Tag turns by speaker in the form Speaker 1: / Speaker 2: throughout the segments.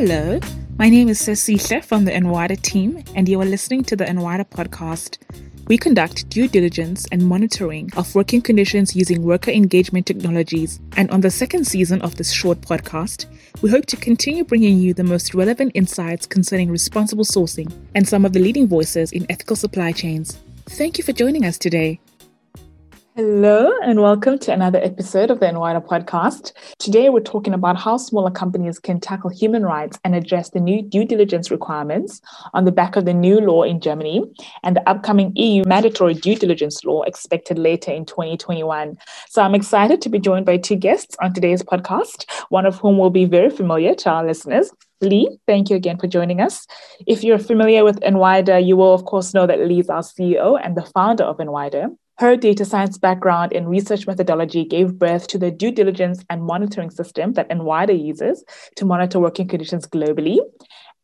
Speaker 1: Hello, my name is Cecilia from the &Wider team, and you are listening to the &Wider podcast. We conduct due diligence and monitoring of working conditions using worker engagement technologies. And on the second season of this short podcast, we hope to continue bringing you the most relevant insights concerning responsible sourcing and some of the leading voices in ethical supply chains. Thank you for joining us today. Hello, and welcome to another episode of the &Wider podcast. Today, we're talking about how smaller companies can tackle human rights and address the new due diligence requirements on the back of the new law in Germany and the upcoming EU mandatory due diligence law expected later in 2021. So, I'm excited to be joined by two guests on today's podcast, one of whom will be very familiar to our listeners. Lea, thank you again for joining us. If you're familiar with &Wider, you will, of course, know that Lea is our CEO and the founder of &Wider. Her data science background and research methodology gave birth to the due diligence and monitoring system that &Wider uses to monitor working conditions globally.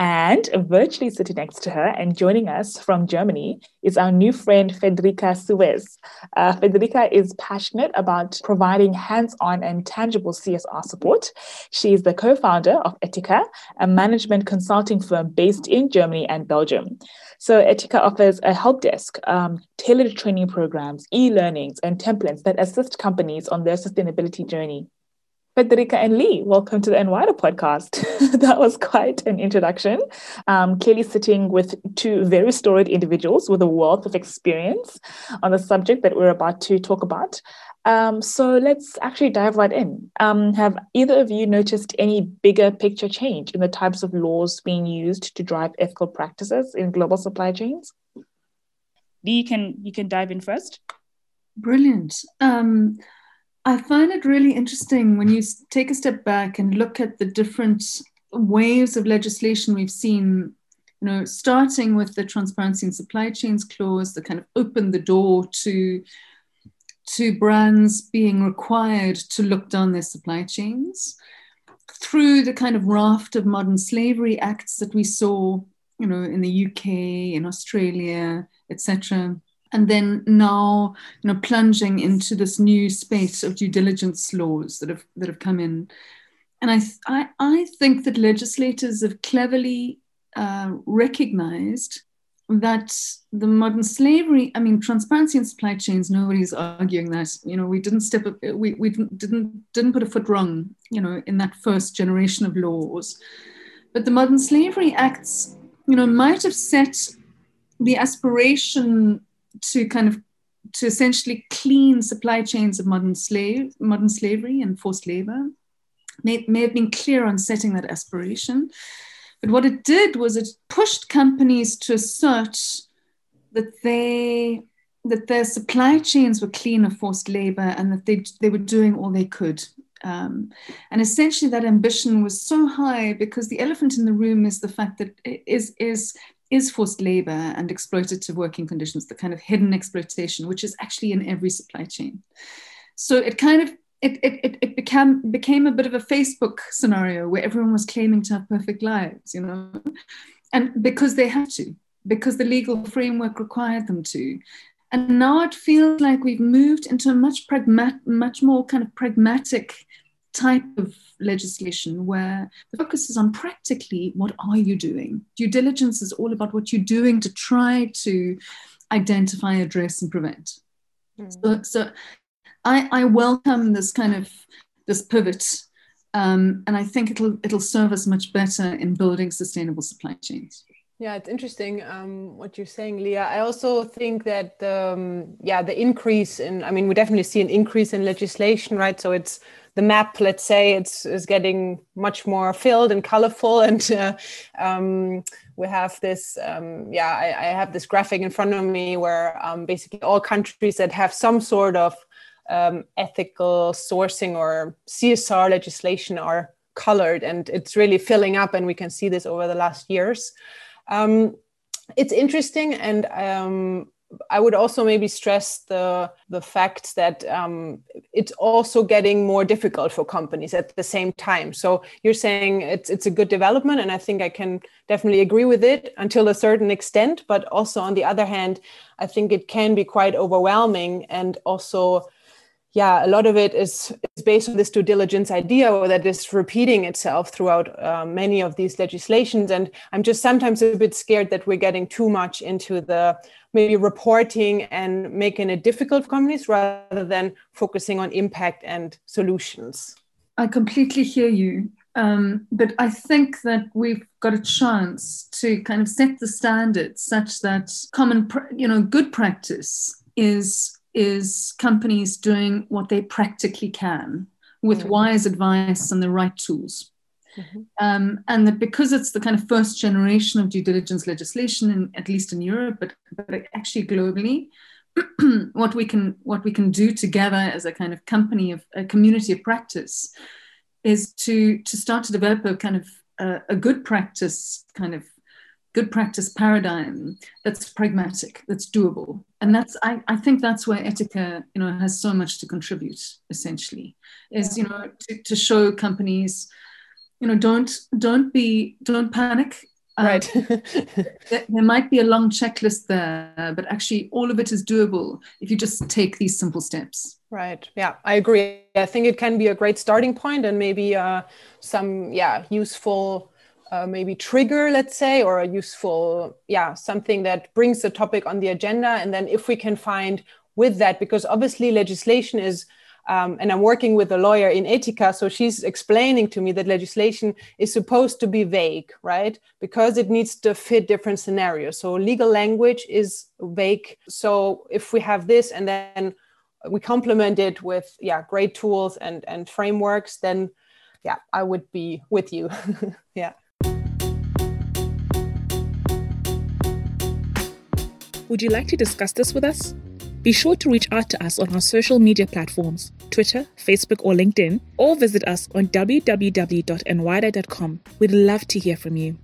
Speaker 1: And virtually sitting next to her and joining us from Germany is our new friend, Federica Suess. Uh, Federica is passionate about providing hands on and tangible CSR support. She is the co founder of Etika, a management consulting firm based in Germany and Belgium. So Etika offers a help desk, um, tailored training programs, e-learnings, and templates that assist companies on their sustainability journey. Federica and Lea, welcome to the &Wider podcast. that was quite an introduction. Um, clearly sitting with two very storied individuals with a wealth of experience on the subject that we're about to talk about. Um, so let's actually dive right in. Um, have either of you noticed any bigger picture change in the types of laws being used to drive ethical practices in global supply chains? Lea, you can you can dive in first.
Speaker 2: Brilliant. Um, I find it really interesting when you take a step back and look at the different waves of legislation we've seen you know, starting with the transparency in supply chains clause that kind of opened the door to to brands being required to look down their supply chains through the kind of raft of modern slavery acts that we saw you know in the UK in Australia etc and then now you know plunging into this new space of due diligence laws that have that have come in. And I, I, I think that legislators have cleverly uh, recognized that the modern slavery i mean transparency in supply chains nobody's arguing that you know we didn't step up we, we didn't didn't put a foot wrong you know in that first generation of laws. But the modern slavery acts you know might have set the aspiration to kind of to essentially clean supply chains of modern slave modern slavery and forced labor. May, may have been clear on setting that aspiration but what it did was it pushed companies to assert that they that their supply chains were clean of forced labor and that they, they were doing all they could. Um, and essentially, that ambition was so high because the elephant in the room is the fact that is is is forced labor and exploitative working conditions, the kind of hidden exploitation, which is actually in every supply chain. So it kind of it, it, it became became a bit of a Facebook scenario where everyone was claiming to have perfect lives, you know, and because they had to, because the legal framework required them to. And now it feels like we've moved into a much pragmat, much more kind of pragmatic type of legislation where the focus is on practically what are you doing. Due diligence is all about what you're doing to try to identify, address, and prevent. Mm. So, so I, I welcome this kind of this pivot, um, and I think it'll it'll serve us much better in building sustainable supply chains.
Speaker 3: Yeah, it's interesting um, what you're saying, Lea. I also think that um, yeah, the increase in I mean, we definitely see an increase in legislation, right? So it's the map, let's say, it's is getting much more filled and colorful, and uh, um, we have this um, yeah, I, I, have this graphic in front of me where um, basically all countries that have some sort of um, ethical sourcing or CSR legislation are colored, and it's really filling up. And we can see this over the last years. Um, it's interesting, and um, I would also maybe stress the the fact that um, it's also getting more difficult for companies at the same time. So you're saying it's it's a good development, and I think I can definitely agree with it until a certain extent. But also on the other hand, I think it can be quite overwhelming and also yeah, a lot of it is, is based on this due diligence idea that is repeating itself throughout uh, many of these legislations. And I'm just sometimes a bit scared that we're getting too much into the maybe reporting and making it difficult for companies rather than focusing on impact and solutions.
Speaker 2: I completely hear you. Um, but I think that we've got a chance to kind of set the standards such that common, you know, good practice is is companies doing what they practically can with mm-hmm. wise advice and the right tools. Mm-hmm. Um, and that because it's the kind of first generation of due diligence legislation, in, at least in Europe, but, but actually globally, what we can what we can do together as a kind of company of a community of practice is to to start to develop a kind of uh, a good practice kind of good practice paradigm that's pragmatic, that's doable. And that's I, I think that's where Etika, you know, has so much to contribute, essentially, is, you know, to, to show companies, you know, don't don't be don't panic.
Speaker 3: Um, right.
Speaker 2: there, there might be a long checklist there, but actually all of it is doable if you just take these simple steps.
Speaker 3: Right. Yeah, I agree. I think it can be a great starting point and maybe uh, some yeah useful uh, maybe trigger, let's say, or a useful, yeah, something that brings the topic on the agenda. And then if we can find with that, because obviously legislation is, um, and I'm working with a lawyer in Etika, so she's explaining to me that legislation is supposed to be vague, right? Because it needs to fit different scenarios. So legal language is vague. So if we have this and then we complement it with, yeah, great tools and and frameworks, then yeah, I would be with you. yeah.
Speaker 1: Would you like to discuss this with us? Be sure to reach out to us on our social media platforms Twitter, Facebook, or LinkedIn, or visit us on www.andwider.com. We'd love to hear from you.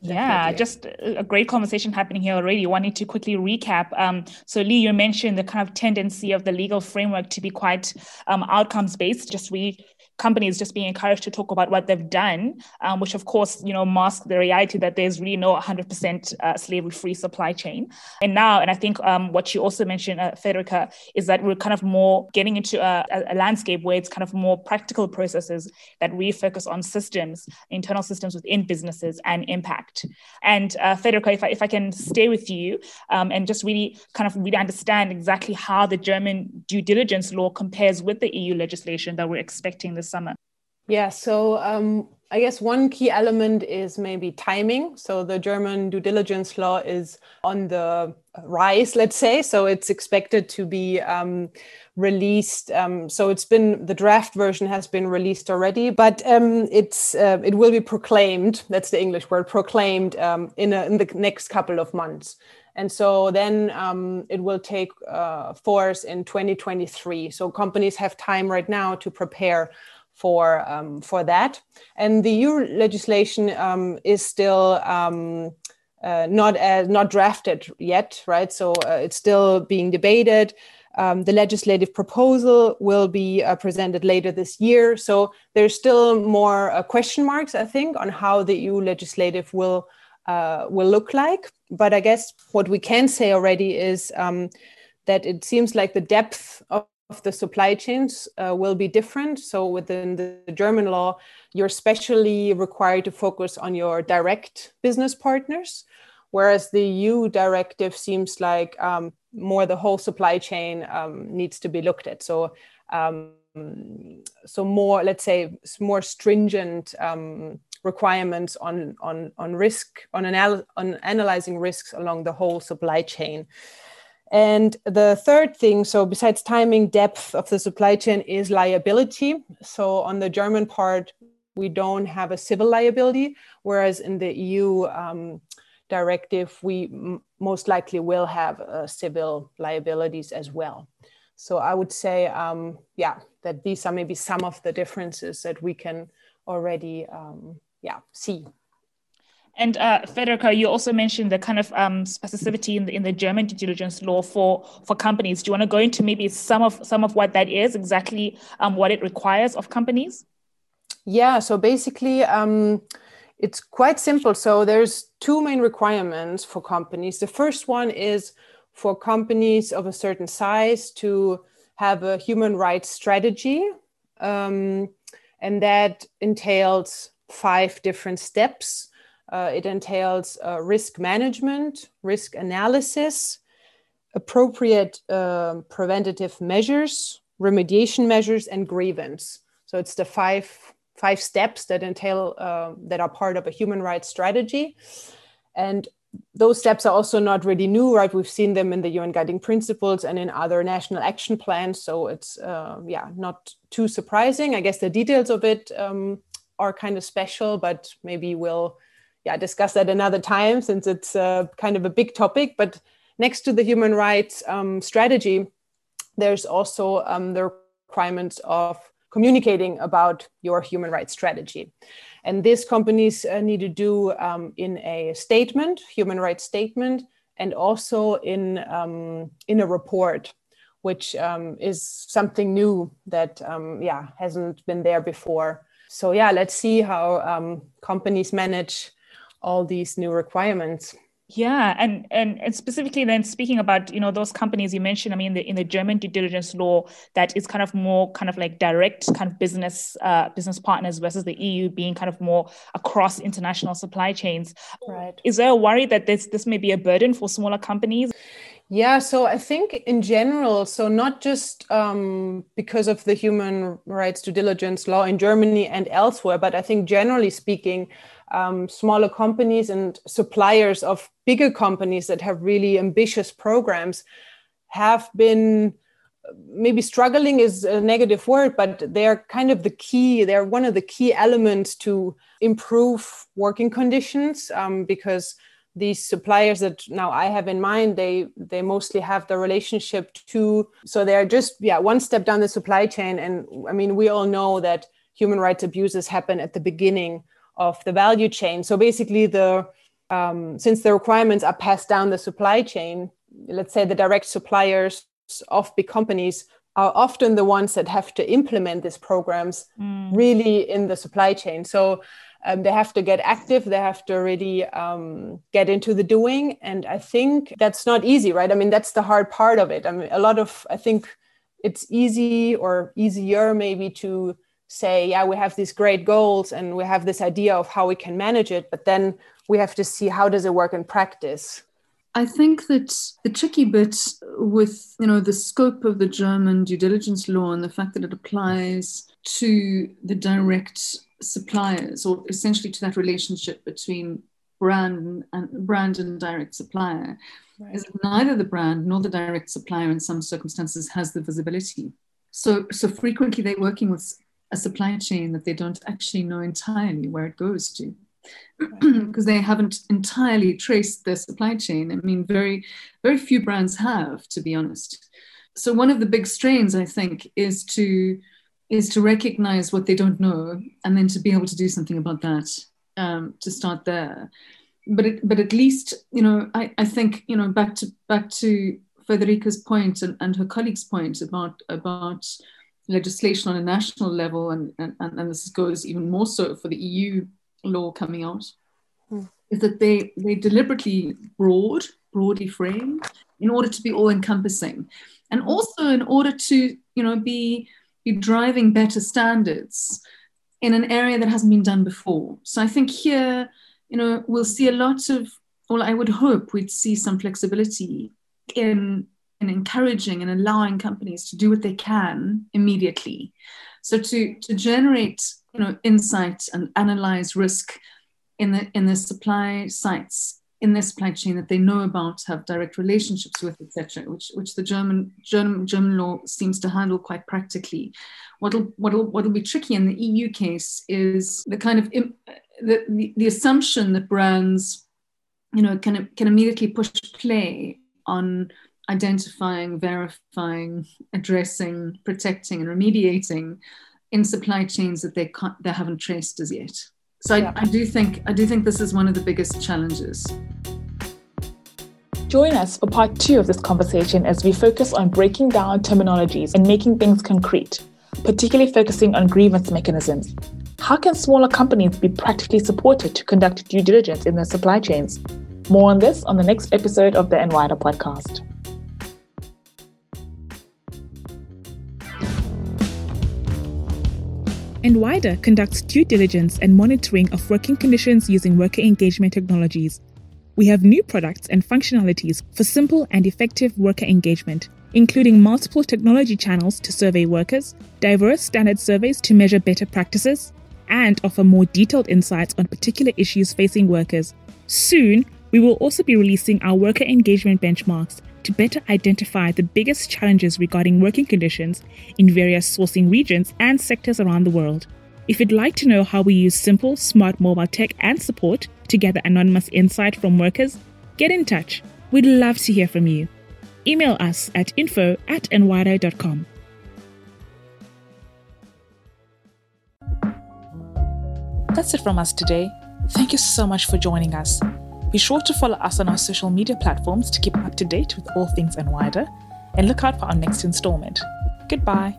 Speaker 1: Yeah, just a great conversation happening here already. Wanting to quickly recap. Um, so, Lea, you mentioned the kind of tendency of the legal framework to be quite um, outcomes based. Just we companies just being encouraged to talk about what they've done, um, which of course, you know, mask the reality that there's really no 100% uh, slavery-free supply chain. And now, and I think um, what you also mentioned, uh, Federica, is that we're kind of more getting into a, a, landscape where it's kind of more practical processes that really focus on systems, internal systems within businesses and impact. And uh, Federica, if I, if I can stay with you um, and just really kind of really understand exactly how the German due diligence law compares with the EU legislation that we're expecting this summer?
Speaker 3: Yeah, so um, I guess one key element is maybe timing. So the German due diligence law is on the rise, let's say. So it's expected to be um, released. Um, so it's been the draft version has been released already, but um, it's uh, it will be proclaimed. That's the English word, proclaimed um, in, a, in the next couple of months. And so then um, it will take uh, force in 2023. So companies have time right now to prepare for um, for that. And the EU legislation um, is still um, uh, not not drafted yet, right? So uh, it's still being debated. Um, the legislative proposal will be uh, presented later this year. So there's still more uh, question marks, I think, on how the EU legislative will uh, will look like. But I guess what we can say already is um, that it seems like the depth of of the supply chains uh, will be different. So within the German law, you're especially required to focus on your direct business partners, whereas the EU directive seems like um, more the whole supply chain um, needs to be looked at. So um, so more, let's say, more stringent um, requirements on on on risk on anal- on analyzing risks along the whole supply chain. And the third thing, so besides timing, depth of the supply chain is liability. So on the German part, we don't have a civil liability, whereas in the EU um, directive, we m- most likely will have uh, civil liabilities as well. So I would say, um, yeah, that these are maybe some of the differences that we can already, um, yeah, see
Speaker 1: and uh, Federica, you also mentioned the kind of um, specificity in the, in the German due diligence law for, for companies. Do you want to go into maybe some of some of what that is, exactly um, what it requires of companies?
Speaker 3: Yeah, so basically, um, it's quite simple. So there's two main requirements for companies. The first one is for companies of a certain size to have a human rights strategy. Um, and that entails five different steps. Uh, it entails uh, risk management, risk analysis, appropriate uh, preventative measures, remediation measures, and grievance. So it's the five five steps that entail uh, that are part of a human rights strategy, and those steps are also not really new, right? We've seen them in the UN Guiding Principles and in other national action plans. So it's, uh, yeah, not too surprising. I guess the details of it um, are kind of special, but maybe we'll, yeah, discuss that another time since it's uh, kind of a big topic. But next to the human rights um, strategy, there's also um, the requirements of communicating about your human rights strategy. And these companies uh, need to do um, in a statement, human rights statement, and also in, um, in a report, which um, is something new that, um, yeah, hasn't been there before. So yeah, let's see how um, companies manage all these new requirements.
Speaker 1: Yeah, and, and and specifically then speaking about you know those companies you mentioned, I mean, the, in the German due diligence law, that is kind of more kind of like direct kind of business uh, business partners versus the EU being kind of more across international supply chains.
Speaker 3: Right.
Speaker 1: Is there a worry that this this may be a burden for smaller companies?
Speaker 3: Yeah, so I think in general, so not just um, because of the human rights due diligence law in Germany and elsewhere, but I think generally speaking um, smaller companies and suppliers of bigger companies that have really ambitious programs have been maybe struggling is a negative word but they're kind of the key they're one of the key elements to improve working conditions um, because these suppliers that now i have in mind they they mostly have the relationship to so they're just yeah one step down the supply chain and i mean we all know that human rights abuses happen at the beginning of the value chain. So basically, the um, since the requirements are passed down the supply chain, let's say the direct suppliers of big companies are often the ones that have to implement these programs mm. really in the supply chain. So um, they have to get active, they have to really um, get into the doing. And I think that's not easy, right? I mean, that's the hard part of it. I mean, a lot of, I think it's easy or easier maybe to say, yeah, we have these great goals and we have this idea of how we can manage it, but then we have to see how does it work in practice.
Speaker 2: I think that the tricky bit with you know the scope of the German due diligence law and the fact that it applies to the direct suppliers or essentially to that relationship between brand and brand and direct supplier right. is that neither the brand nor the direct supplier in some circumstances has the visibility. So so frequently they're working with a supply chain that they don't actually know entirely where it goes to because they haven't entirely traced their supply chain. I mean, very, very few brands have, to be honest. So one of the big strains, I think, is to is to recognize what they don't know and then to be able to do something about that. Um, to start there, but it, but at least you know, I, I think you know back to back to Federica's point and, and her colleague's point about about legislation on a national level, and, and, and this goes even more so for the EU law coming out, hmm. is that they, they deliberately broad, broadly framed in order to be all encompassing. And also in order to, you know, be, be driving better standards in an area that hasn't been done before. So I think here, you know, we'll see a lot of, well, I would hope we'd see some flexibility in in encouraging and allowing companies to do what they can immediately. So to, to generate you know, insight and analyze risk in the, in the supply sites in their supply chain that they know about, have direct relationships with, etc., which which the German, German German law seems to handle quite practically. What'll what'll what'll be tricky in the EU case is the kind of the, the, the assumption that brands, you know, can can immediately push play on identifying, verifying, addressing, protecting, and remediating in supply chains that they can't, they haven't traced as yet. So yeah. I, I do think I do think this is one of the biggest challenges.
Speaker 1: Join us for part two of this conversation as we focus on breaking down terminologies and making things concrete, particularly focusing on grievance mechanisms. How can smaller companies be practically supported to conduct due diligence in their supply chains? More on this on the next episode of the &Wider podcast. &Wider conducts due diligence and monitoring of working conditions using worker engagement technologies. We have new products and functionalities for simple and effective worker engagement, including multiple technology channels to survey workers, diverse standard surveys to measure better practices, and offer more detailed insights on particular issues facing workers. Soon, we will also be releasing our worker engagement benchmarks to better identify the biggest challenges regarding working conditions in various sourcing regions and sectors around the world. If you'd like to know how we use simple, smart mobile tech and support to gather anonymous insight from workers, get in touch. We'd love to hear from you. Email us at info at andwider.com. That's it from us today. Thank you so much for joining us. Be sure to follow us on our social media platforms to keep up to date with all things &Wider and look out for our next installment. Goodbye.